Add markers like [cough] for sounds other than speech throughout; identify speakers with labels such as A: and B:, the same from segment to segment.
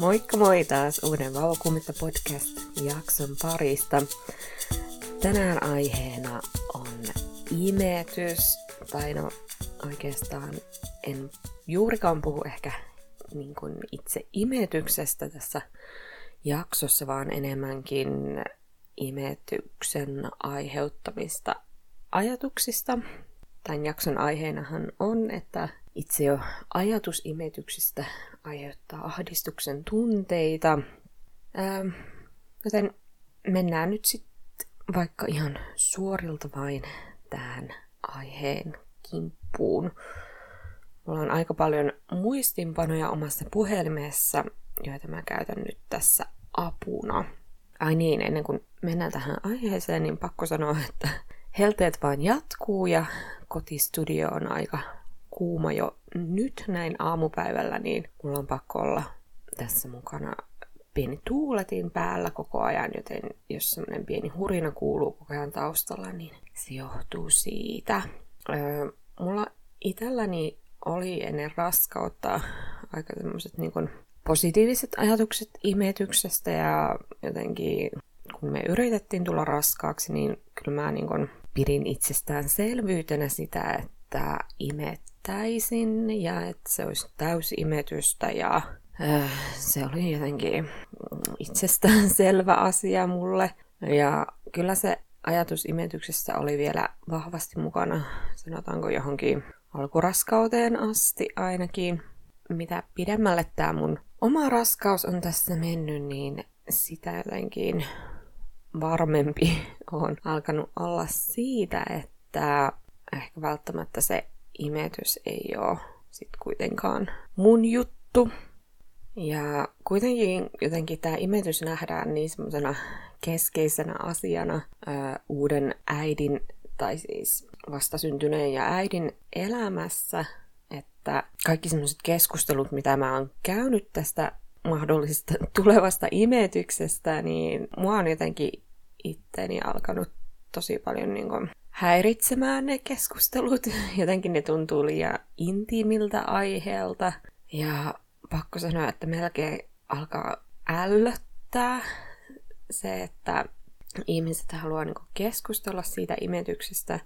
A: Moikka moi taas uuden Vauvakuumitta podcast-jakson parista. Tänään aiheena on imetys, tai no oikeastaan en juurikaan puhu ehkä niin kuin itse imetyksestä tässä jaksossa, vaan enemmänkin imetyksen aiheuttamista ajatuksista. Tämän jakson aiheenahan on, että itse jo ajatus imetyksistä aiheuttaa ahdistuksen tunteita. Ähm, joten mennään nyt sitten vaikka ihan suorilta vain tähän aiheen kimppuun. Mulla on aika paljon muistinpanoja omassa puhelimessa, joita mä käytän nyt tässä apuna. Ai niin, ennen kuin mennään tähän aiheeseen, niin pakko sanoa, että helteet vaan jatkuu ja kotistudio on aika kuuma jo nyt näin aamupäivällä, niin mulla on pakko olla tässä mukana pieni tuuletin päällä koko ajan, joten jos semmoinen pieni hurina kuuluu koko ajan taustalla, niin se johtuu siitä. Öö, mulla itselläni oli ennen raskautta aika semmoiset niin positiiviset ajatukset imetyksestä ja jotenkin kun me yritettiin tulla raskaaksi, niin kyllä mä niin kun pidin itsestäänselvyytenä sitä, että imettäisin ja että se olisi täysimetystä ja äh, se oli jotenkin itsestään [laughs] selvä asia mulle. Ja kyllä se ajatus imetyksestä oli vielä vahvasti mukana, sanotaanko johonkin alkuraskauteen asti ainakin. Mitä pidemmälle tämä mun oma raskaus on tässä mennyt, niin sitä jotenkin varmempi [laughs] on alkanut olla siitä, että ehkä välttämättä se imetys ei ole sit kuitenkaan mun juttu. Ja kuitenkin jotenkin tämä imetys nähdään niin semmoisena keskeisenä asiana ö, uuden äidin, tai siis vastasyntyneen ja äidin elämässä, että kaikki semmoiset keskustelut, mitä mä oon käynyt tästä mahdollisesta [laughs] tulevasta imetyksestä, niin mua on jotenkin itteni alkanut tosi paljon niin kuin häiritsemään ne keskustelut. [laughs] Jotenkin ne tuntuu liian intiimiltä aiheelta. Ja pakko sanoa, että melkein alkaa ällöttää se, että ihmiset haluaa niin keskustella siitä imetyksestä.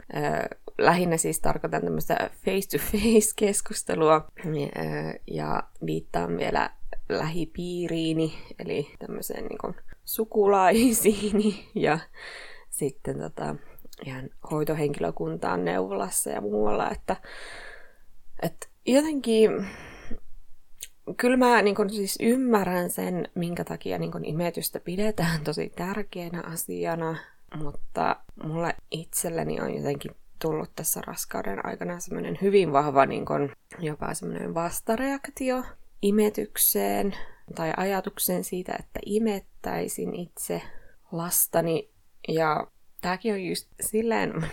A: lähinnä siis tarkoitan tämmöistä face-to-face-keskustelua [laughs] ja viittaan vielä lähipiiriini, eli tämmöiseen niin sukulaisiini [laughs] ja sitten tota, ihan hoitohenkilökuntaan neuvolassa ja muualla, että, että jotenkin kyllä mä niin kun, siis ymmärrän sen, minkä takia niin kun, imetystä pidetään tosi tärkeänä asiana, mutta mulle itselleni on jotenkin tullut tässä raskauden aikana semmoinen hyvin vahva niin kun, jopa semmoinen vastareaktio imetykseen tai ajatukseen siitä, että imettäisin itse lastani. Ja tämäkin on just silleen,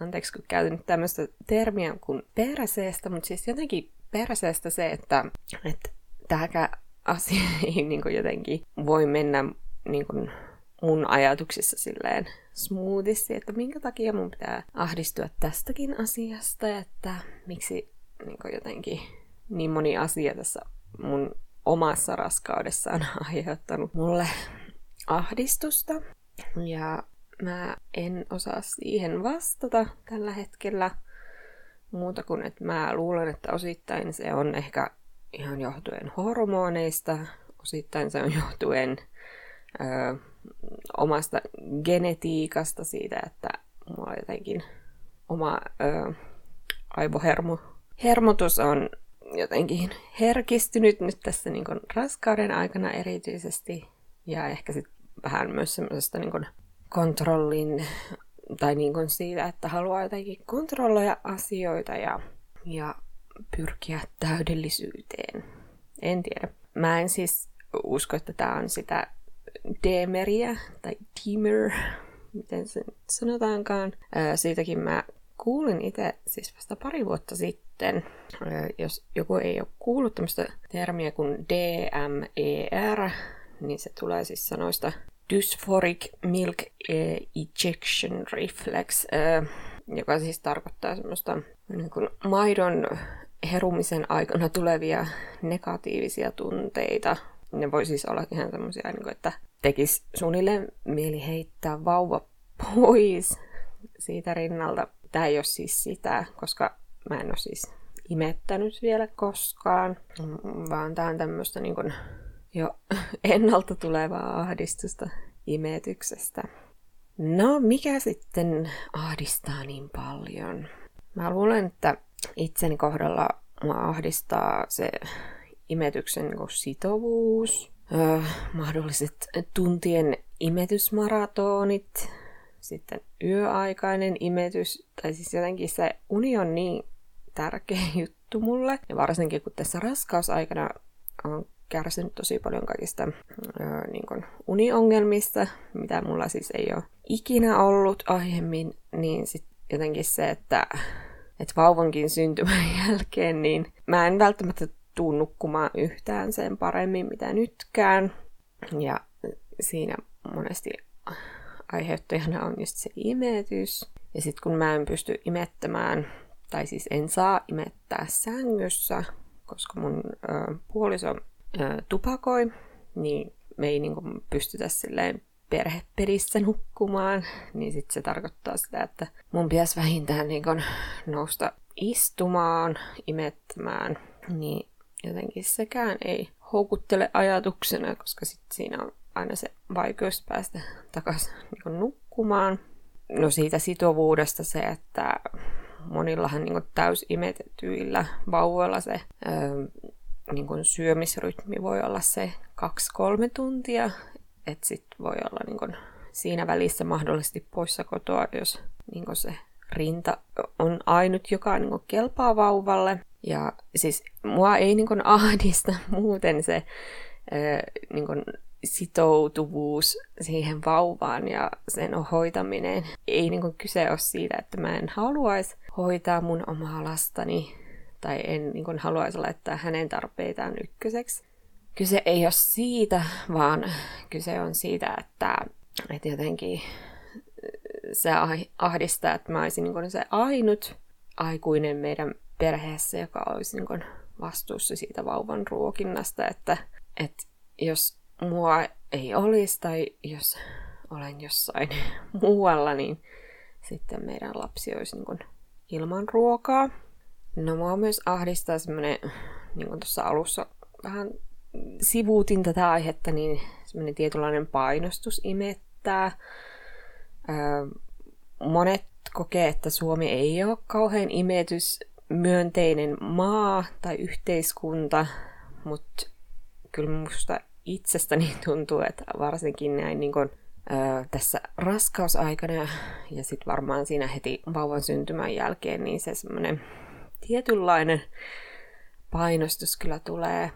A: anteeksi kun käytän nyt tämmöistä termiä kuin perseestä, mutta siis jotenkin perseestä se, että, että tämäkään asia [laughs] ei niin kuin jotenkin voi mennä niin kuin mun ajatuksissa silleen smoothisti, että minkä takia mun pitää ahdistua tästäkin asiasta, että miksi niin kuin jotenkin niin moni asia tässä mun omassa raskaudessaan [laughs] aiheuttanut mulle ahdistusta. Ja mä en osaa siihen vastata tällä hetkellä muuta kuin, että mä luulen, että osittain se on ehkä ihan johtuen hormoneista, osittain se on johtuen ö, omasta genetiikasta siitä, että mulla jotenkin oma ö, aivohermo hermotus on jotenkin herkistynyt nyt tässä niin kuin raskauden aikana erityisesti. Ja ehkä sitten vähän myös semmoisesta niin kontrollin tai niin kuin siitä, että haluaa jotenkin kontrolloida asioita ja, ja pyrkiä täydellisyyteen. En tiedä. Mä en siis usko, että tämä on sitä demeriä tai demer, miten se sanotaankaan. Siitäkin mä kuulin itse siis vasta pari vuotta sitten, jos joku ei ole kuullut tämmöistä termiä kuin DMER, niin se tulee siis sanoista Dysphoric Milk Ejection Reflex, joka siis tarkoittaa semmoista niin kuin maidon herumisen aikana tulevia negatiivisia tunteita, ne voi siis olla ihan semmoisia, niin että tekisi suunnilleen mieli heittää vauva pois siitä rinnalta. Tämä ei ole siis sitä, koska mä en ole siis imettänyt vielä koskaan, vaan tämä on tämmöistä niin kuin jo [laughs] ennalta tulevaa ahdistusta imetyksestä. No, mikä sitten ahdistaa niin paljon? Mä luulen, että itseni kohdalla mua ahdistaa se imetyksen niin sitovuus, öö, mahdolliset tuntien imetysmaratonit, sitten yöaikainen imetys, tai siis jotenkin se uni on niin tärkeä [laughs] juttu mulle. Ja varsinkin kun tässä raskausaikana on kärsinyt tosi paljon kaikista öö, niin kuin uniongelmista, mitä mulla siis ei ole ikinä ollut aiemmin, niin sitten jotenkin se, että, että vauvankin syntymän [laughs] jälkeen, niin mä en välttämättä tuu nukkumaan yhtään sen paremmin mitä nytkään. Ja siinä monesti aiheuttajana on just se imetys. Ja sitten kun mä en pysty imettämään, tai siis en saa imettää sängyssä, koska mun ö, puoliso ö, tupakoi, niin me ei niin kuin, pystytä silleen perheperissä nukkumaan, niin sitten se tarkoittaa sitä, että mun pitäisi vähintään niin kun nousta istumaan, imettämään, niin jotenkin sekään ei houkuttele ajatuksena, koska sit siinä on aina se vaikeus päästä takaisin niin nukkumaan. No siitä sitovuudesta se, että monillahan niin täysimetetyillä vauvoilla se öö, niin syömisrytmi voi olla se 2-3 tuntia, että sit voi olla niin kun, siinä välissä mahdollisesti poissa kotoa, jos niin kun se rinta on ainut, joka niin kun, kelpaa vauvalle. Ja siis mua ei niin kun, ahdista [laughs] muuten se niin kun, sitoutuvuus siihen vauvaan ja sen hoitaminen. Ei niin kun, kyse ole siitä, että mä en haluaisi hoitaa mun omaa lastani tai en niin kun, haluaisi laittaa hänen tarpeitaan ykköseksi kyse ei ole siitä, vaan kyse on siitä, että, että jotenkin se ahdistaa, että mä olisin niin se ainut aikuinen meidän perheessä, joka olisi niin vastuussa siitä vauvan ruokinnasta, että, että jos mua ei olisi tai jos olen jossain [laughs] muualla, niin sitten meidän lapsi olisi niin ilman ruokaa. No mua myös ahdistaa semmoinen, niin kuin tuossa alussa vähän sivuutin tätä aihetta, niin semmoinen tietynlainen painostus imettää. Monet kokee, että Suomi ei ole kauhean imetys myönteinen maa tai yhteiskunta, mutta kyllä minusta itsestäni [laughs] tuntuu, että varsinkin näin niin kun, ö, tässä raskausaikana ja sitten varmaan siinä heti vauvan syntymän jälkeen, niin se semmoinen tietynlainen painostus kyllä tulee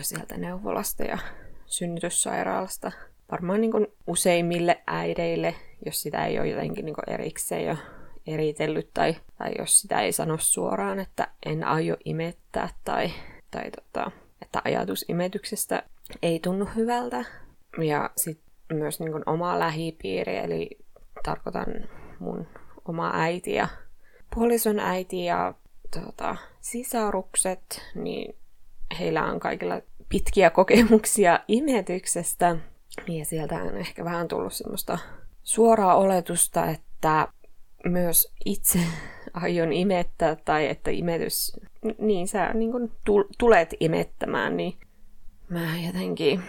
A: sieltä neuvolasta ja synnytyssairaalasta. Varmaan niin kuin useimmille äideille, jos sitä ei ole jotenkin niin kuin erikseen jo eritellyt tai, tai jos sitä ei sano suoraan, että en aio imettää tai, tai tota, että ajatus imetyksestä ei tunnu hyvältä. Ja sitten myös niin kuin oma lähipiiri, eli tarkoitan mun oma äiti ja puolison äiti ja tota, sisarukset, niin heillä on kaikilla pitkiä kokemuksia imetyksestä. Ja sieltä on ehkä vähän tullut semmoista suoraa oletusta, että myös itse [laughs] aion imettää tai että imetys, niin sä niin kun tulet imettämään, niin mä jotenkin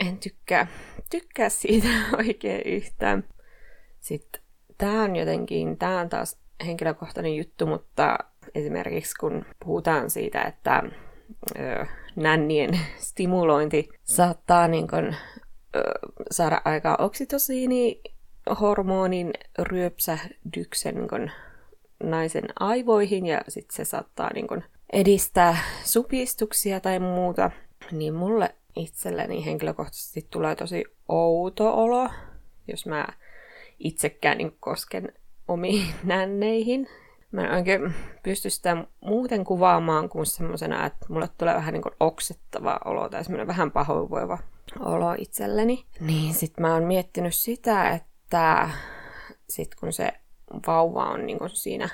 A: en tykkää, tykkää siitä [laughs] oikein yhtään. Sitten tää on jotenkin, tää on taas henkilökohtainen juttu, mutta esimerkiksi kun puhutaan siitä, että ö, nännien [laughs] stimulointi saattaa niin kun, ö, saada aikaa oksitosiini hormonin ryöpsähdyksen niin kun, naisen aivoihin ja sitten se saattaa niin kun, edistää supistuksia tai muuta, niin mulle itselleni henkilökohtaisesti tulee tosi outo olo, jos mä itsekään niin kosken omiin [laughs] nänneihin mä en oikein pysty sitä muuten kuvaamaan kuin semmoisena, että mulle tulee vähän niin oksettava olo tai semmoinen vähän pahoinvoiva olo itselleni. Niin sit mä oon miettinyt sitä, että sit kun se vauva on niin siinä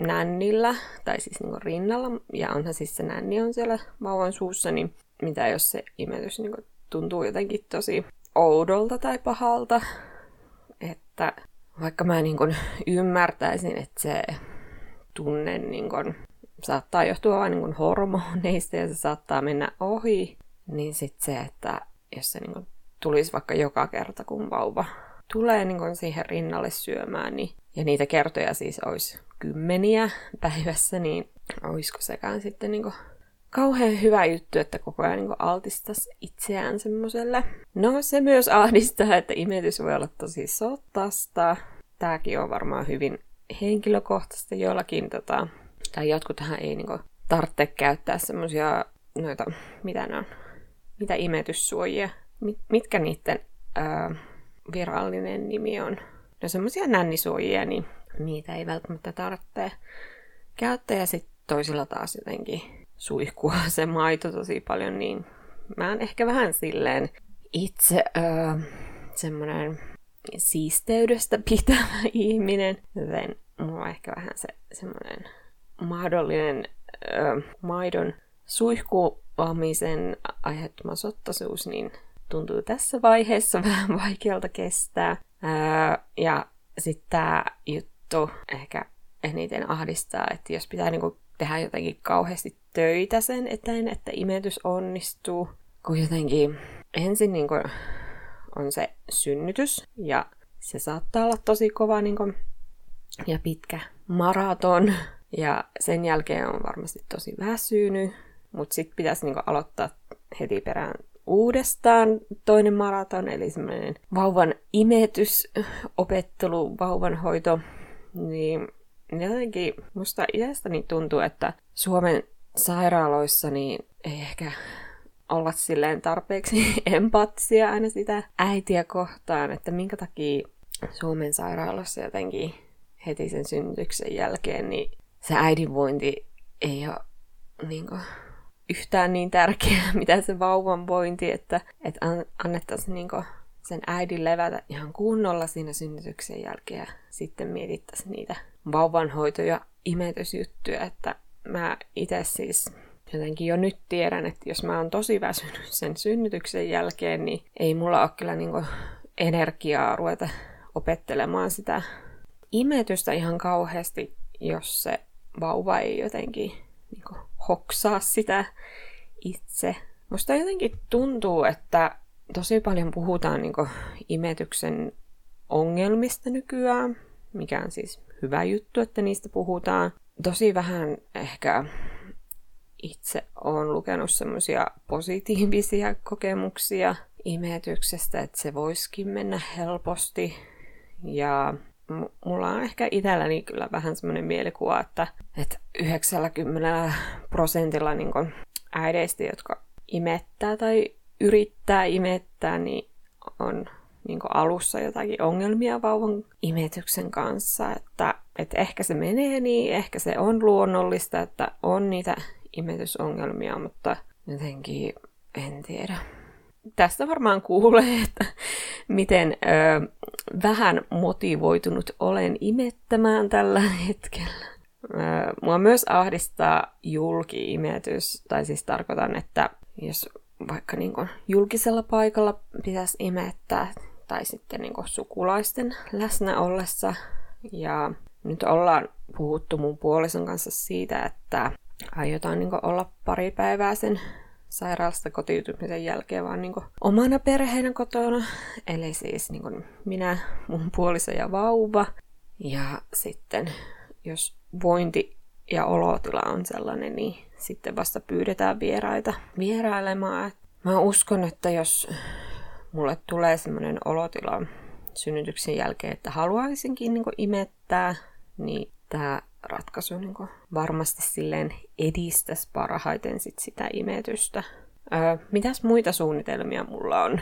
A: nännillä, tai siis niin rinnalla, ja onhan siis se nänni on siellä vauvan suussa, niin mitä jos se imetys niin tuntuu jotenkin tosi oudolta tai pahalta. Että vaikka mä niin kuin, ymmärtäisin, että se tunne niin kuin, saattaa johtua vain niin hormoneista ja se saattaa mennä ohi, niin sitten se, että jos se niin kuin, tulisi vaikka joka kerta, kun vauva tulee niin kuin siihen rinnalle syömään, niin, ja niitä kertoja siis olisi kymmeniä päivässä, niin olisiko sekään sitten niin kuin kauhean hyvä juttu, että koko ajan niin altistaisi itseään semmoiselle. No se myös ahdistaa, että imetys voi olla tosi sotasta. Tämäkin on varmaan hyvin henkilökohtaista joillakin, tota, tai jotkuthan ei niin tarvitse käyttää semmoisia noita, mitä ne on, mitä imetyssuojia, mit, mitkä niiden ää, virallinen nimi on. No semmoisia nännisuojia, niin niitä ei välttämättä tarvitse käyttää. Ja sitten toisilla taas jotenkin suihkua [laughs] se maito tosi paljon, niin mä oon ehkä vähän silleen itse öö, semmoinen siisteydestä pitävä [laughs] ihminen, joten mulla on ehkä vähän se semmoinen mahdollinen öö, maidon suihkuamisen aiheuttama sottasuus, niin tuntuu tässä vaiheessa [laughs] vähän vaikealta kestää. Öö, ja sitten tämä juttu ehkä eniten ahdistaa, että jos pitää niinku tehdä jotenkin kauheasti töitä sen eteen, että imetys onnistuu, kun jotenkin ensin niinku on se synnytys ja se saattaa olla tosi kova niinku, ja pitkä maraton ja sen jälkeen on varmasti tosi väsynyt, mutta sitten pitäisi niinku aloittaa heti perään uudestaan toinen maraton, eli semmoinen vauvan imetysopettelu, vauvanhoito, niin jotenkin musta itsestäni tuntuu, että Suomen sairaaloissa niin ei ehkä olla silleen tarpeeksi [laughs] empaattisia aina sitä äitiä kohtaan, että minkä takia Suomen sairaalassa jotenkin heti sen synnytyksen jälkeen, niin se äidinvointi ei ole niin kuin, yhtään niin tärkeää, [laughs] mitä se vauvan vointi, että, että annettaisiin niin kuin, sen äidin levätä ihan kunnolla siinä synnytyksen jälkeen ja sitten mietittäisiin niitä vauvanhoito- ja imetysjuttuja, että mä itse siis jotenkin jo nyt tiedän, että jos mä oon tosi väsynyt sen synnytyksen jälkeen, niin ei mulla ole kyllä niin energiaa ruveta opettelemaan sitä imetystä ihan kauheasti, jos se vauva ei jotenkin niin hoksaa sitä itse. Musta jotenkin tuntuu, että tosi paljon puhutaan niin imetyksen ongelmista nykyään, mikä on siis hyvä juttu, että niistä puhutaan. Tosi vähän ehkä itse olen lukenut semmoisia positiivisia kokemuksia imetyksestä, että se voisikin mennä helposti. Ja mulla on ehkä itselläni kyllä vähän semmoinen mielikuva, että, että 90 prosentilla niin äideistä, jotka imettää tai yrittää imettää, niin on niin alussa jotakin ongelmia vauvan imetyksen kanssa, että, että ehkä se menee niin, ehkä se on luonnollista, että on niitä imetysongelmia, mutta jotenkin en tiedä. Tästä varmaan kuulee, [laughs] että miten ö, vähän motivoitunut olen imettämään tällä hetkellä. Ö, mua myös ahdistaa julki-imetys, tai siis tarkoitan, että jos vaikka niin kuin julkisella paikalla pitäisi imettää, tai sitten niin kuin sukulaisten läsnä ollessa. Ja nyt ollaan puhuttu mun puolison kanssa siitä, että aiotaan niin olla pari päivää sen sairaalasta kotiutumisen jälkeen vaan niin omana perheenä kotona. Eli siis niin minä, mun puoliso ja vauva. Ja sitten jos vointi ja olotila on sellainen, niin sitten vasta pyydetään vieraita vierailemaan. Mä uskon, että jos mulle tulee semmoinen olotila synnytyksen jälkeen, että haluaisinkin niin imettää, niin tämä ratkaisu niin varmasti silleen edistäisi parhaiten sit sitä imetystä. Öö, mitäs muita suunnitelmia mulla on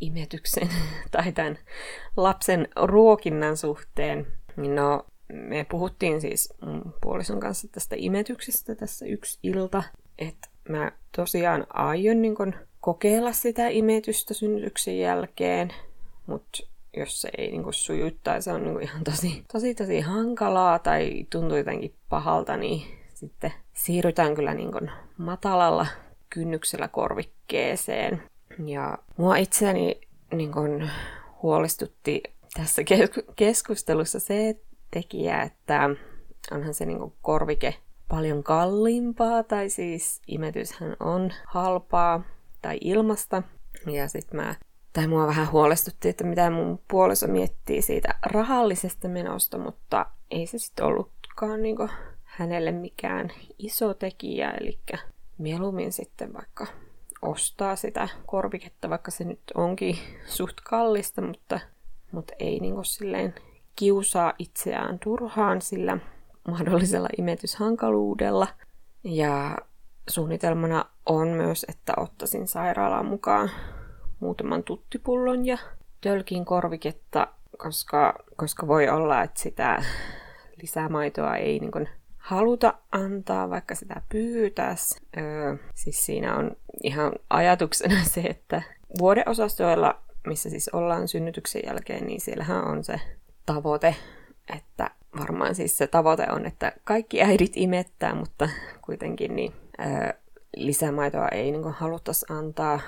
A: imetyksen [laughs] tai tämän lapsen ruokinnan suhteen? No, me puhuttiin siis mun puolison kanssa tästä imetyksestä tässä yksi ilta, että mä tosiaan aion niin kun, kokeilla sitä imetystä synnytyksen jälkeen, mutta jos se ei niin suju tai se on niin ihan tosi, tosi, tosi hankalaa tai tuntuu jotenkin pahalta, niin sitten siirrytään kyllä niin matalalla kynnyksellä korvikkeeseen. Ja mua itseäni niin kun, huolestutti tässä keskustelussa se tekijä, että onhan se niin kun, korvike paljon kalliimpaa, tai siis imetyshän on halpaa tai ilmasta. Ja sitten mä, tai mua vähän huolestutti, että mitä mun puoliso miettii siitä rahallisesta menosta, mutta ei se sitten ollutkaan niinku hänelle mikään iso tekijä, eli mieluummin sitten vaikka ostaa sitä korviketta, vaikka se nyt onkin suht kallista, mutta, mutta ei niinku silleen kiusaa itseään turhaan sillä mahdollisella imetyshankaluudella. Ja suunnitelmana on myös, että ottaisin sairaalaan mukaan muutaman tuttipullon ja tölkin korviketta, koska, koska voi olla, että sitä lisämaitoa ei niin kuin haluta antaa, vaikka sitä pyytäisi. Öö, siis siinä on ihan ajatuksena [laughs] se, että vuodeosastoilla, missä siis ollaan synnytyksen jälkeen, niin siellähän on se tavoite, että varmaan siis se tavoite on, että kaikki äidit imettää, mutta kuitenkin niin, ää, lisämaitoa ei niin kuin, haluttaisi antaa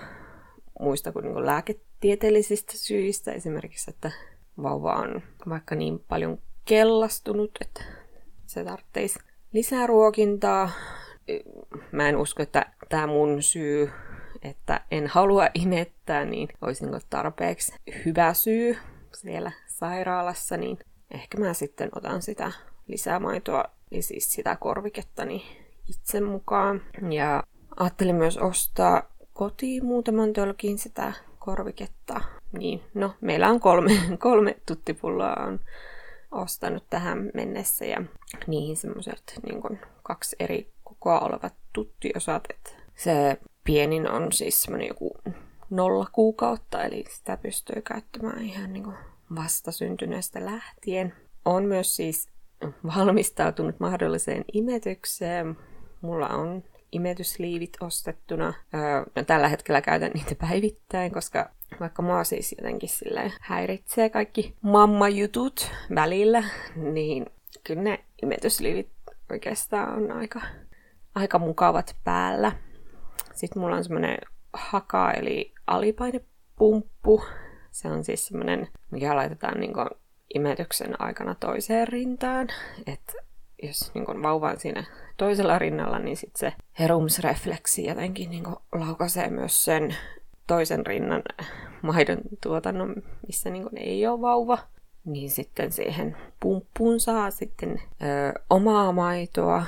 A: muista kuin, niin kuin lääketieteellisistä syistä. Esimerkiksi, että vauva on vaikka niin paljon kellastunut, että se tarvitsisi lisää ruokintaa. Mä en usko, että tämä mun syy, että en halua imettää, niin olisi niin tarpeeksi hyvä syy siellä sairaalassa, niin ehkä mä sitten otan sitä lisämaitoa ja siis sitä korvikettani itse mukaan. Ja ajattelin myös ostaa kotiin muutaman tölkin sitä korviketta. Niin, no, meillä on kolme, [laughs] kolme tuttipulloa on ostanut tähän mennessä ja niihin semmoiset niin kaksi eri kokoa olevat tuttiosat. Että se pienin on siis semmoinen joku nolla kuukautta, eli sitä pystyy käyttämään ihan niin kuin vastasyntyneestä lähtien. On myös siis valmistautunut mahdolliseen imetykseen. Mulla on imetysliivit ostettuna. Öö, tällä hetkellä käytän niitä päivittäin, koska vaikka mua siis jotenkin silleen häiritsee kaikki mamma-jutut välillä, niin kyllä ne imetysliivit oikeastaan on aika, aika mukavat päällä. Sitten mulla on semmonen haka eli alipainepumppu, se on siis semmoinen, mikä laitetaan niin kuin imetyksen aikana toiseen rintaan. Että jos niin kuin vauva on siinä toisella rinnalla, niin sitten se herumsrefleksi jotenkin niin kuin laukaisee myös sen toisen rinnan maidon tuotannon, missä niin kuin ei ole vauva. Niin sitten siihen pumppuun saa sitten ö, omaa maitoa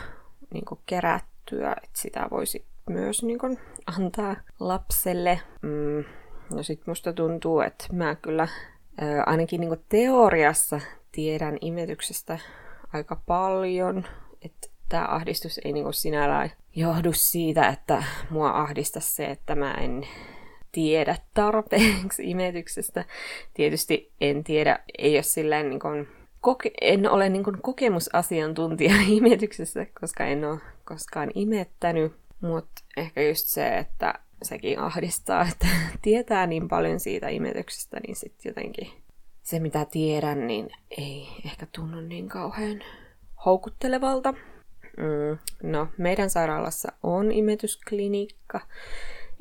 A: niin kuin kerättyä, että sitä voisi myös niin kuin, antaa lapselle. Mm, No sit musta tuntuu, että mä kyllä ää, ainakin niinku teoriassa tiedän imetyksestä aika paljon. Että tämä ahdistus ei niinku sinällään johdu siitä, että mua ahdista se, että mä en tiedä tarpeeksi imetyksestä. Tietysti en tiedä, ei ole silleen niin kuin, koke- en ole niin kuin kokemusasiantuntija [laughs] imetyksessä, koska en ole koskaan imettänyt. Mutta ehkä just se, että sekin ahdistaa, [laughs] että tietää niin paljon siitä imetyksestä, niin sitten jotenkin se mitä tiedän, niin ei ehkä tunnu niin kauhean houkuttelevalta. Mm, no, meidän sairaalassa on imetysklinikka.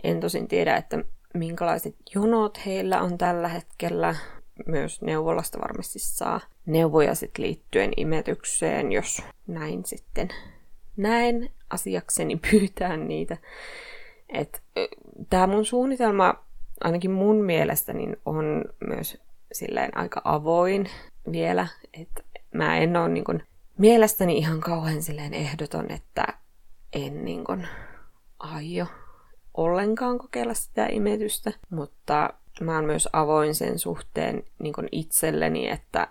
A: En tosin tiedä, että minkälaiset jonot heillä on tällä hetkellä. Myös neuvolasta varmasti saa neuvoja sit liittyen imetykseen, jos näin sitten näen asiakseni [laughs] pyytää niitä. Et, tämä mun suunnitelma, ainakin mun mielestä, niin on myös silleen aika avoin vielä. Että mä en ole niin kun, mielestäni ihan kauhean silleen ehdoton, että en niin kun, aio ollenkaan kokeilla sitä imetystä, mutta mä oon myös avoin sen suhteen niin itselleni, että,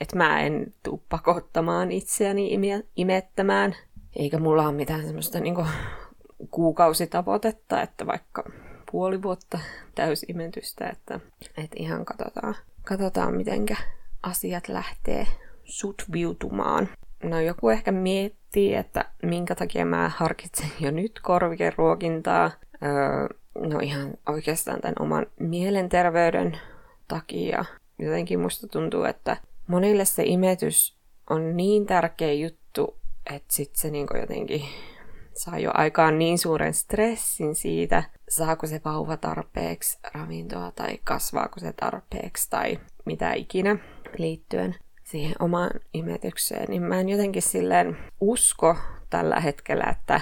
A: että mä en tuu pakottamaan itseäni imettämään, eikä mulla ole mitään semmoista niin kuin, kuukausitavoitetta, että vaikka puoli vuotta täysimetystä, että, että ihan katsotaan, katsotaan mitenkä asiat lähtee sutviutumaan. No joku ehkä miettii, että minkä takia mä harkitsen jo nyt korvikeruokintaa. Öö, no ihan oikeastaan tämän oman mielenterveyden takia. Jotenkin musta tuntuu, että monille se imetys on niin tärkeä juttu, että sit se niinku jotenkin saa jo aikaan niin suuren stressin siitä, saako se vauva tarpeeksi ravintoa tai kasvaako se tarpeeksi tai mitä ikinä liittyen siihen omaan imetykseen, niin mä en jotenkin silleen usko tällä hetkellä, että,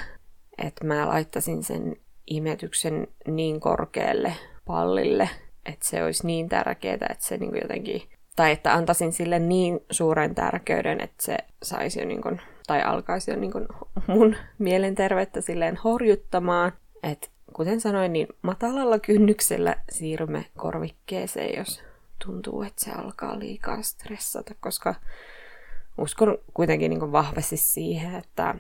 A: että mä laittaisin sen imetyksen niin korkealle pallille, että se olisi niin tärkeää, että se niin jotenkin, tai että antaisin sille niin suuren tärkeyden, että se saisi jo niin tai alkaisi jo niin kuin mun mielenterveyttä silleen horjuttamaan, että kuten sanoin, niin matalalla kynnyksellä siirrymme korvikkeeseen, jos tuntuu, että se alkaa liikaa stressata, koska uskon kuitenkin niin vahvasti siihen, että,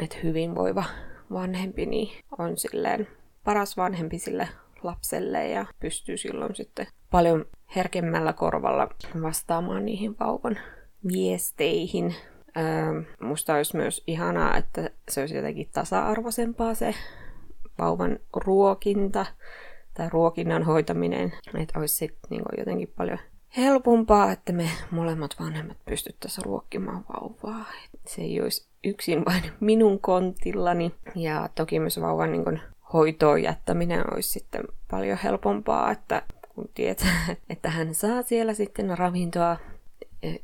A: että hyvinvoiva vanhempi niin on silleen paras vanhempi sille lapselle ja pystyy silloin sitten paljon herkemmällä korvalla vastaamaan niihin vauvan viesteihin. Musta olisi myös ihanaa, että se olisi jotenkin tasa-arvoisempaa se vauvan ruokinta tai ruokinnan hoitaminen, että olisi sitten niin jotenkin paljon helpompaa, että me molemmat vanhemmat pystyttäisiin ruokkimaan vauvaa. Se ei olisi yksin vain [laughs] minun kontillani. Ja toki myös vauvan niin hoitoon jättäminen olisi sitten paljon helpompaa, että kun tietää, [laughs] että hän saa siellä sitten ravintoa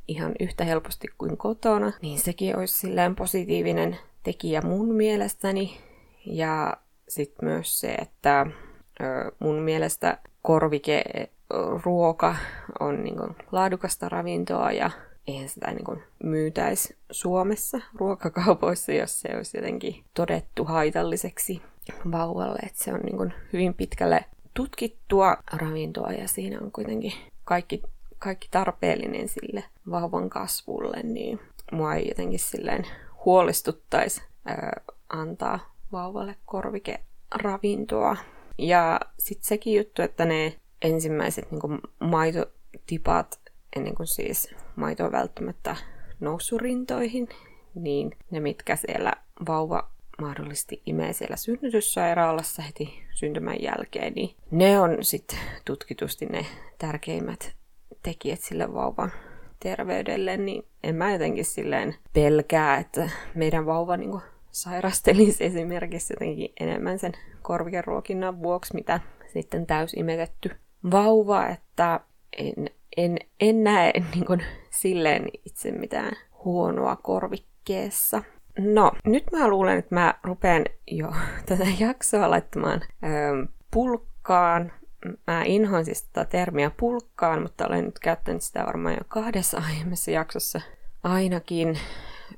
A: ihan yhtä helposti kuin kotona, niin sekin olisi silleen positiivinen tekijä mun mielestäni. Ja sitten myös se, että mun mielestä korvike ruoka on niin kuin laadukasta ravintoa ja eihän sitä niin kuin myytäisi Suomessa ruokakaupoissa, jos se olisi jotenkin todettu haitalliseksi vauvalle. Että se on niin kuin hyvin pitkälle tutkittua ravintoa ja siinä on kuitenkin kaikki, kaikki tarpeellinen sille vauvan kasvulle, niin mua ei jotenkin silleen huolestuttaisi antaa vauvalle korvike ravintoa. Ja sitten sekin juttu, että ne ensimmäiset niin maitotipat, ennen kuin siis maito on välttämättä noussut rintoihin, niin ne, mitkä siellä vauva mahdollisesti imee siellä synnytyssairaalassa heti syntymän jälkeen, niin ne on sitten tutkitusti ne tärkeimmät tekijät sille vauvan terveydelle, niin en mä jotenkin silleen pelkää, että meidän vauva niin sairastelisi esimerkiksi jotenkin enemmän sen korvikeruokinnan vuoksi, mitä sitten täysimetetty vauva, että en, en, en näe niin kuin, silleen itse mitään huonoa korvikkeessa. No, nyt mä luulen, että mä rupean jo tätä [laughs] jaksoa laittamaan ö, pulkkaan. Mä inhoan siis tätä termiä pulkkaan, mutta olen nyt käyttänyt sitä varmaan jo kahdessa [laughs] aiemmassa jaksossa ainakin.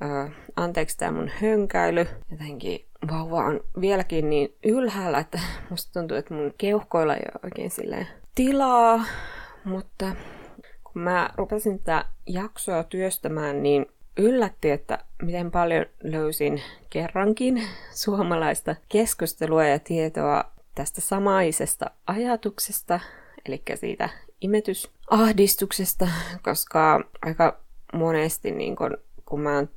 A: Ö, anteeksi tämä mun hönkäily. Jotenkin vauva on vieläkin niin ylhäällä, että [laughs] musta tuntuu, että mun keuhkoilla ei ole oikein silleen tilaa. Mutta kun mä rupesin tätä jaksoa työstämään, niin yllätti, että miten paljon löysin kerrankin [laughs] suomalaista keskustelua ja tietoa tästä samaisesta ajatuksesta, eli siitä imetysahdistuksesta, koska aika monesti niin kun, kun mä oon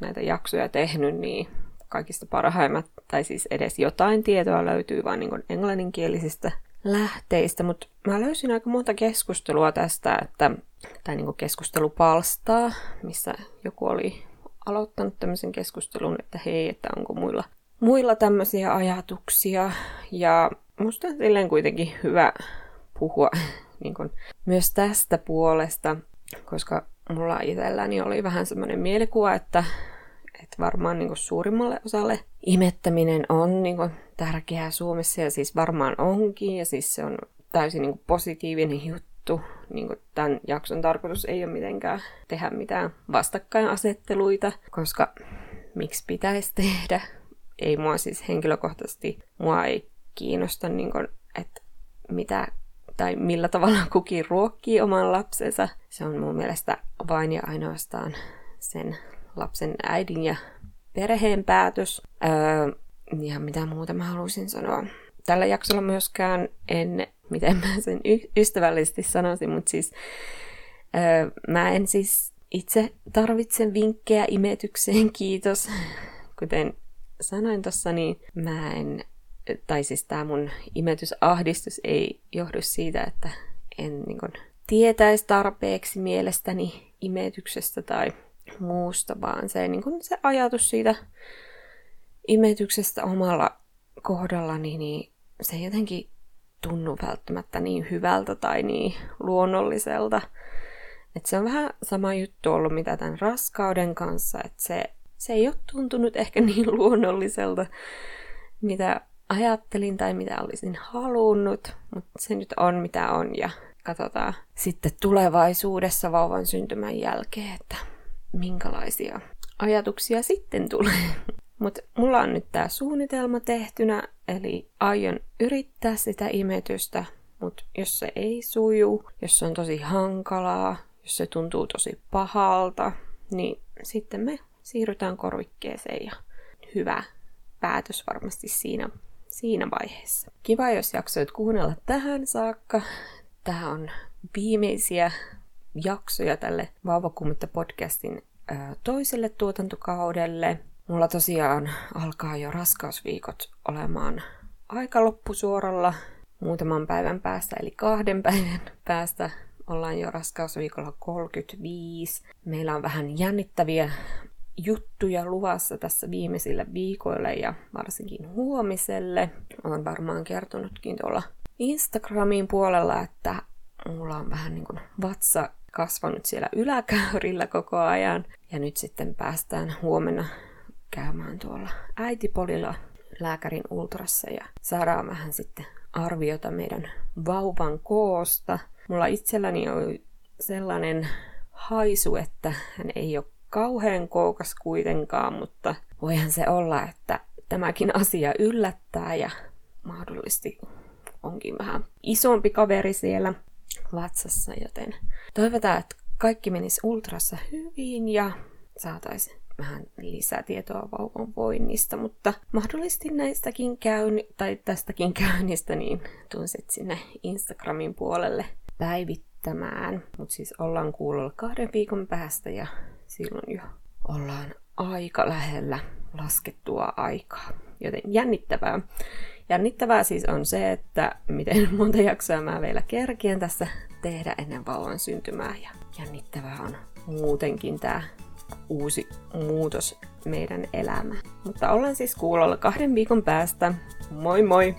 A: näitä jaksoja tehnyt, niin kaikista parhaimmat, tai siis edes jotain tietoa löytyy vain niin englanninkielisistä lähteistä, mutta mä löysin aika monta keskustelua tästä, että, tai niin keskustelupalstaa, missä joku oli aloittanut tämmöisen keskustelun, että hei, että onko muilla, muilla tämmöisiä ajatuksia. Ja musta on silleen kuitenkin hyvä puhua [laughs] niin kuin, myös tästä puolesta, koska mulla itselläni oli vähän semmoinen mielikuva, että, että varmaan niin kuin suurimmalle osalle imettäminen on niin kuin, tärkeää Suomessa ja siis varmaan onkin ja siis se on täysin niin kuin, positiivinen juttu. Niin kuin, tämän jakson tarkoitus ei ole mitenkään tehdä mitään vastakkainasetteluita, koska miksi pitäisi tehdä? Ei mua siis henkilökohtaisesti, mua ei kiinnosta, niin kuin, että mitä tai millä tavalla [laughs] kukin ruokkii oman lapsensa. Se on mun mielestä vain ja ainoastaan sen lapsen äidin ja perheen päätös. Öö, ja mitä muuta mä haluaisin sanoa. Tällä jaksolla myöskään en, miten mä sen y- ystävällisesti sanoisin, mutta siis öö, mä en siis itse tarvitse vinkkejä imetykseen, kiitos. Kuten sanoin tuossa, niin mä en, tai siis tämä mun imetysahdistus ei johdu siitä, että en niin kun, tietäisi tarpeeksi mielestäni imetyksestä tai muusta, vaan se, niin kun, se ajatus siitä imetyksestä omalla kohdallani, niin se jotenkin tunnu välttämättä niin hyvältä tai niin luonnolliselta. Et se on vähän sama juttu ollut mitä tämän raskauden kanssa, että se, se ei ole tuntunut ehkä [laughs] niin luonnolliselta, mitä ajattelin tai mitä olisin halunnut, mutta se nyt on mitä on ja katsotaan sitten tulevaisuudessa vauvan syntymän jälkeen, että minkälaisia ajatuksia sitten tulee. [laughs] Mutta mulla on nyt tämä suunnitelma tehtynä, eli aion yrittää sitä imetystä, mutta jos se ei suju, jos se on tosi hankalaa, jos se tuntuu tosi pahalta, niin sitten me siirrytään korvikkeeseen ja hyvä päätös varmasti siinä, siinä vaiheessa. Kiva, jos jaksoit kuunnella tähän saakka. Tämä on viimeisiä jaksoja tälle Vauvakummetta podcastin toiselle tuotantokaudelle. Mulla tosiaan alkaa jo raskausviikot olemaan aika loppusuoralla muutaman päivän päästä, eli kahden [laughs] päivän päästä ollaan jo raskausviikolla 35. Meillä on vähän jännittäviä juttuja luvassa tässä viimeisillä viikoille ja varsinkin huomiselle. Olen varmaan kertonutkin tuolla Instagramin puolella, että mulla on vähän niin kuin vatsa kasvanut siellä yläkäyrillä koko ajan. Ja nyt sitten päästään huomenna käymään tuolla äitipolilla lääkärin ultrassa ja saadaan vähän sitten arviota meidän vauvan koosta. Mulla itselläni on sellainen haisu, että hän ei ole kauhean koukas kuitenkaan, mutta voihan se olla, että tämäkin asia yllättää ja mahdollisesti onkin vähän isompi kaveri siellä vatsassa, joten toivotaan, että kaikki menisi ultrassa hyvin ja saataisiin vähän lisätietoa vauvan voinnista, mutta mahdollisesti näistäkin käyn, tai tästäkin [laughs] käynnistä, niin tuun sitten sinne Instagramin puolelle päivittämään. Mutta siis ollaan kuulolla kahden viikon päästä ja silloin jo ollaan aika lähellä laskettua aikaa. Joten jännittävää. Jännittävää siis on se, että miten [laughs] monta jaksoa mä vielä kerkien tässä tehdä ennen vauvan syntymää. Ja jännittävää on muutenkin tämä uusi muutos meidän elämään. Mutta ollaan siis kuulolla kahden viikon päästä. Moi moi!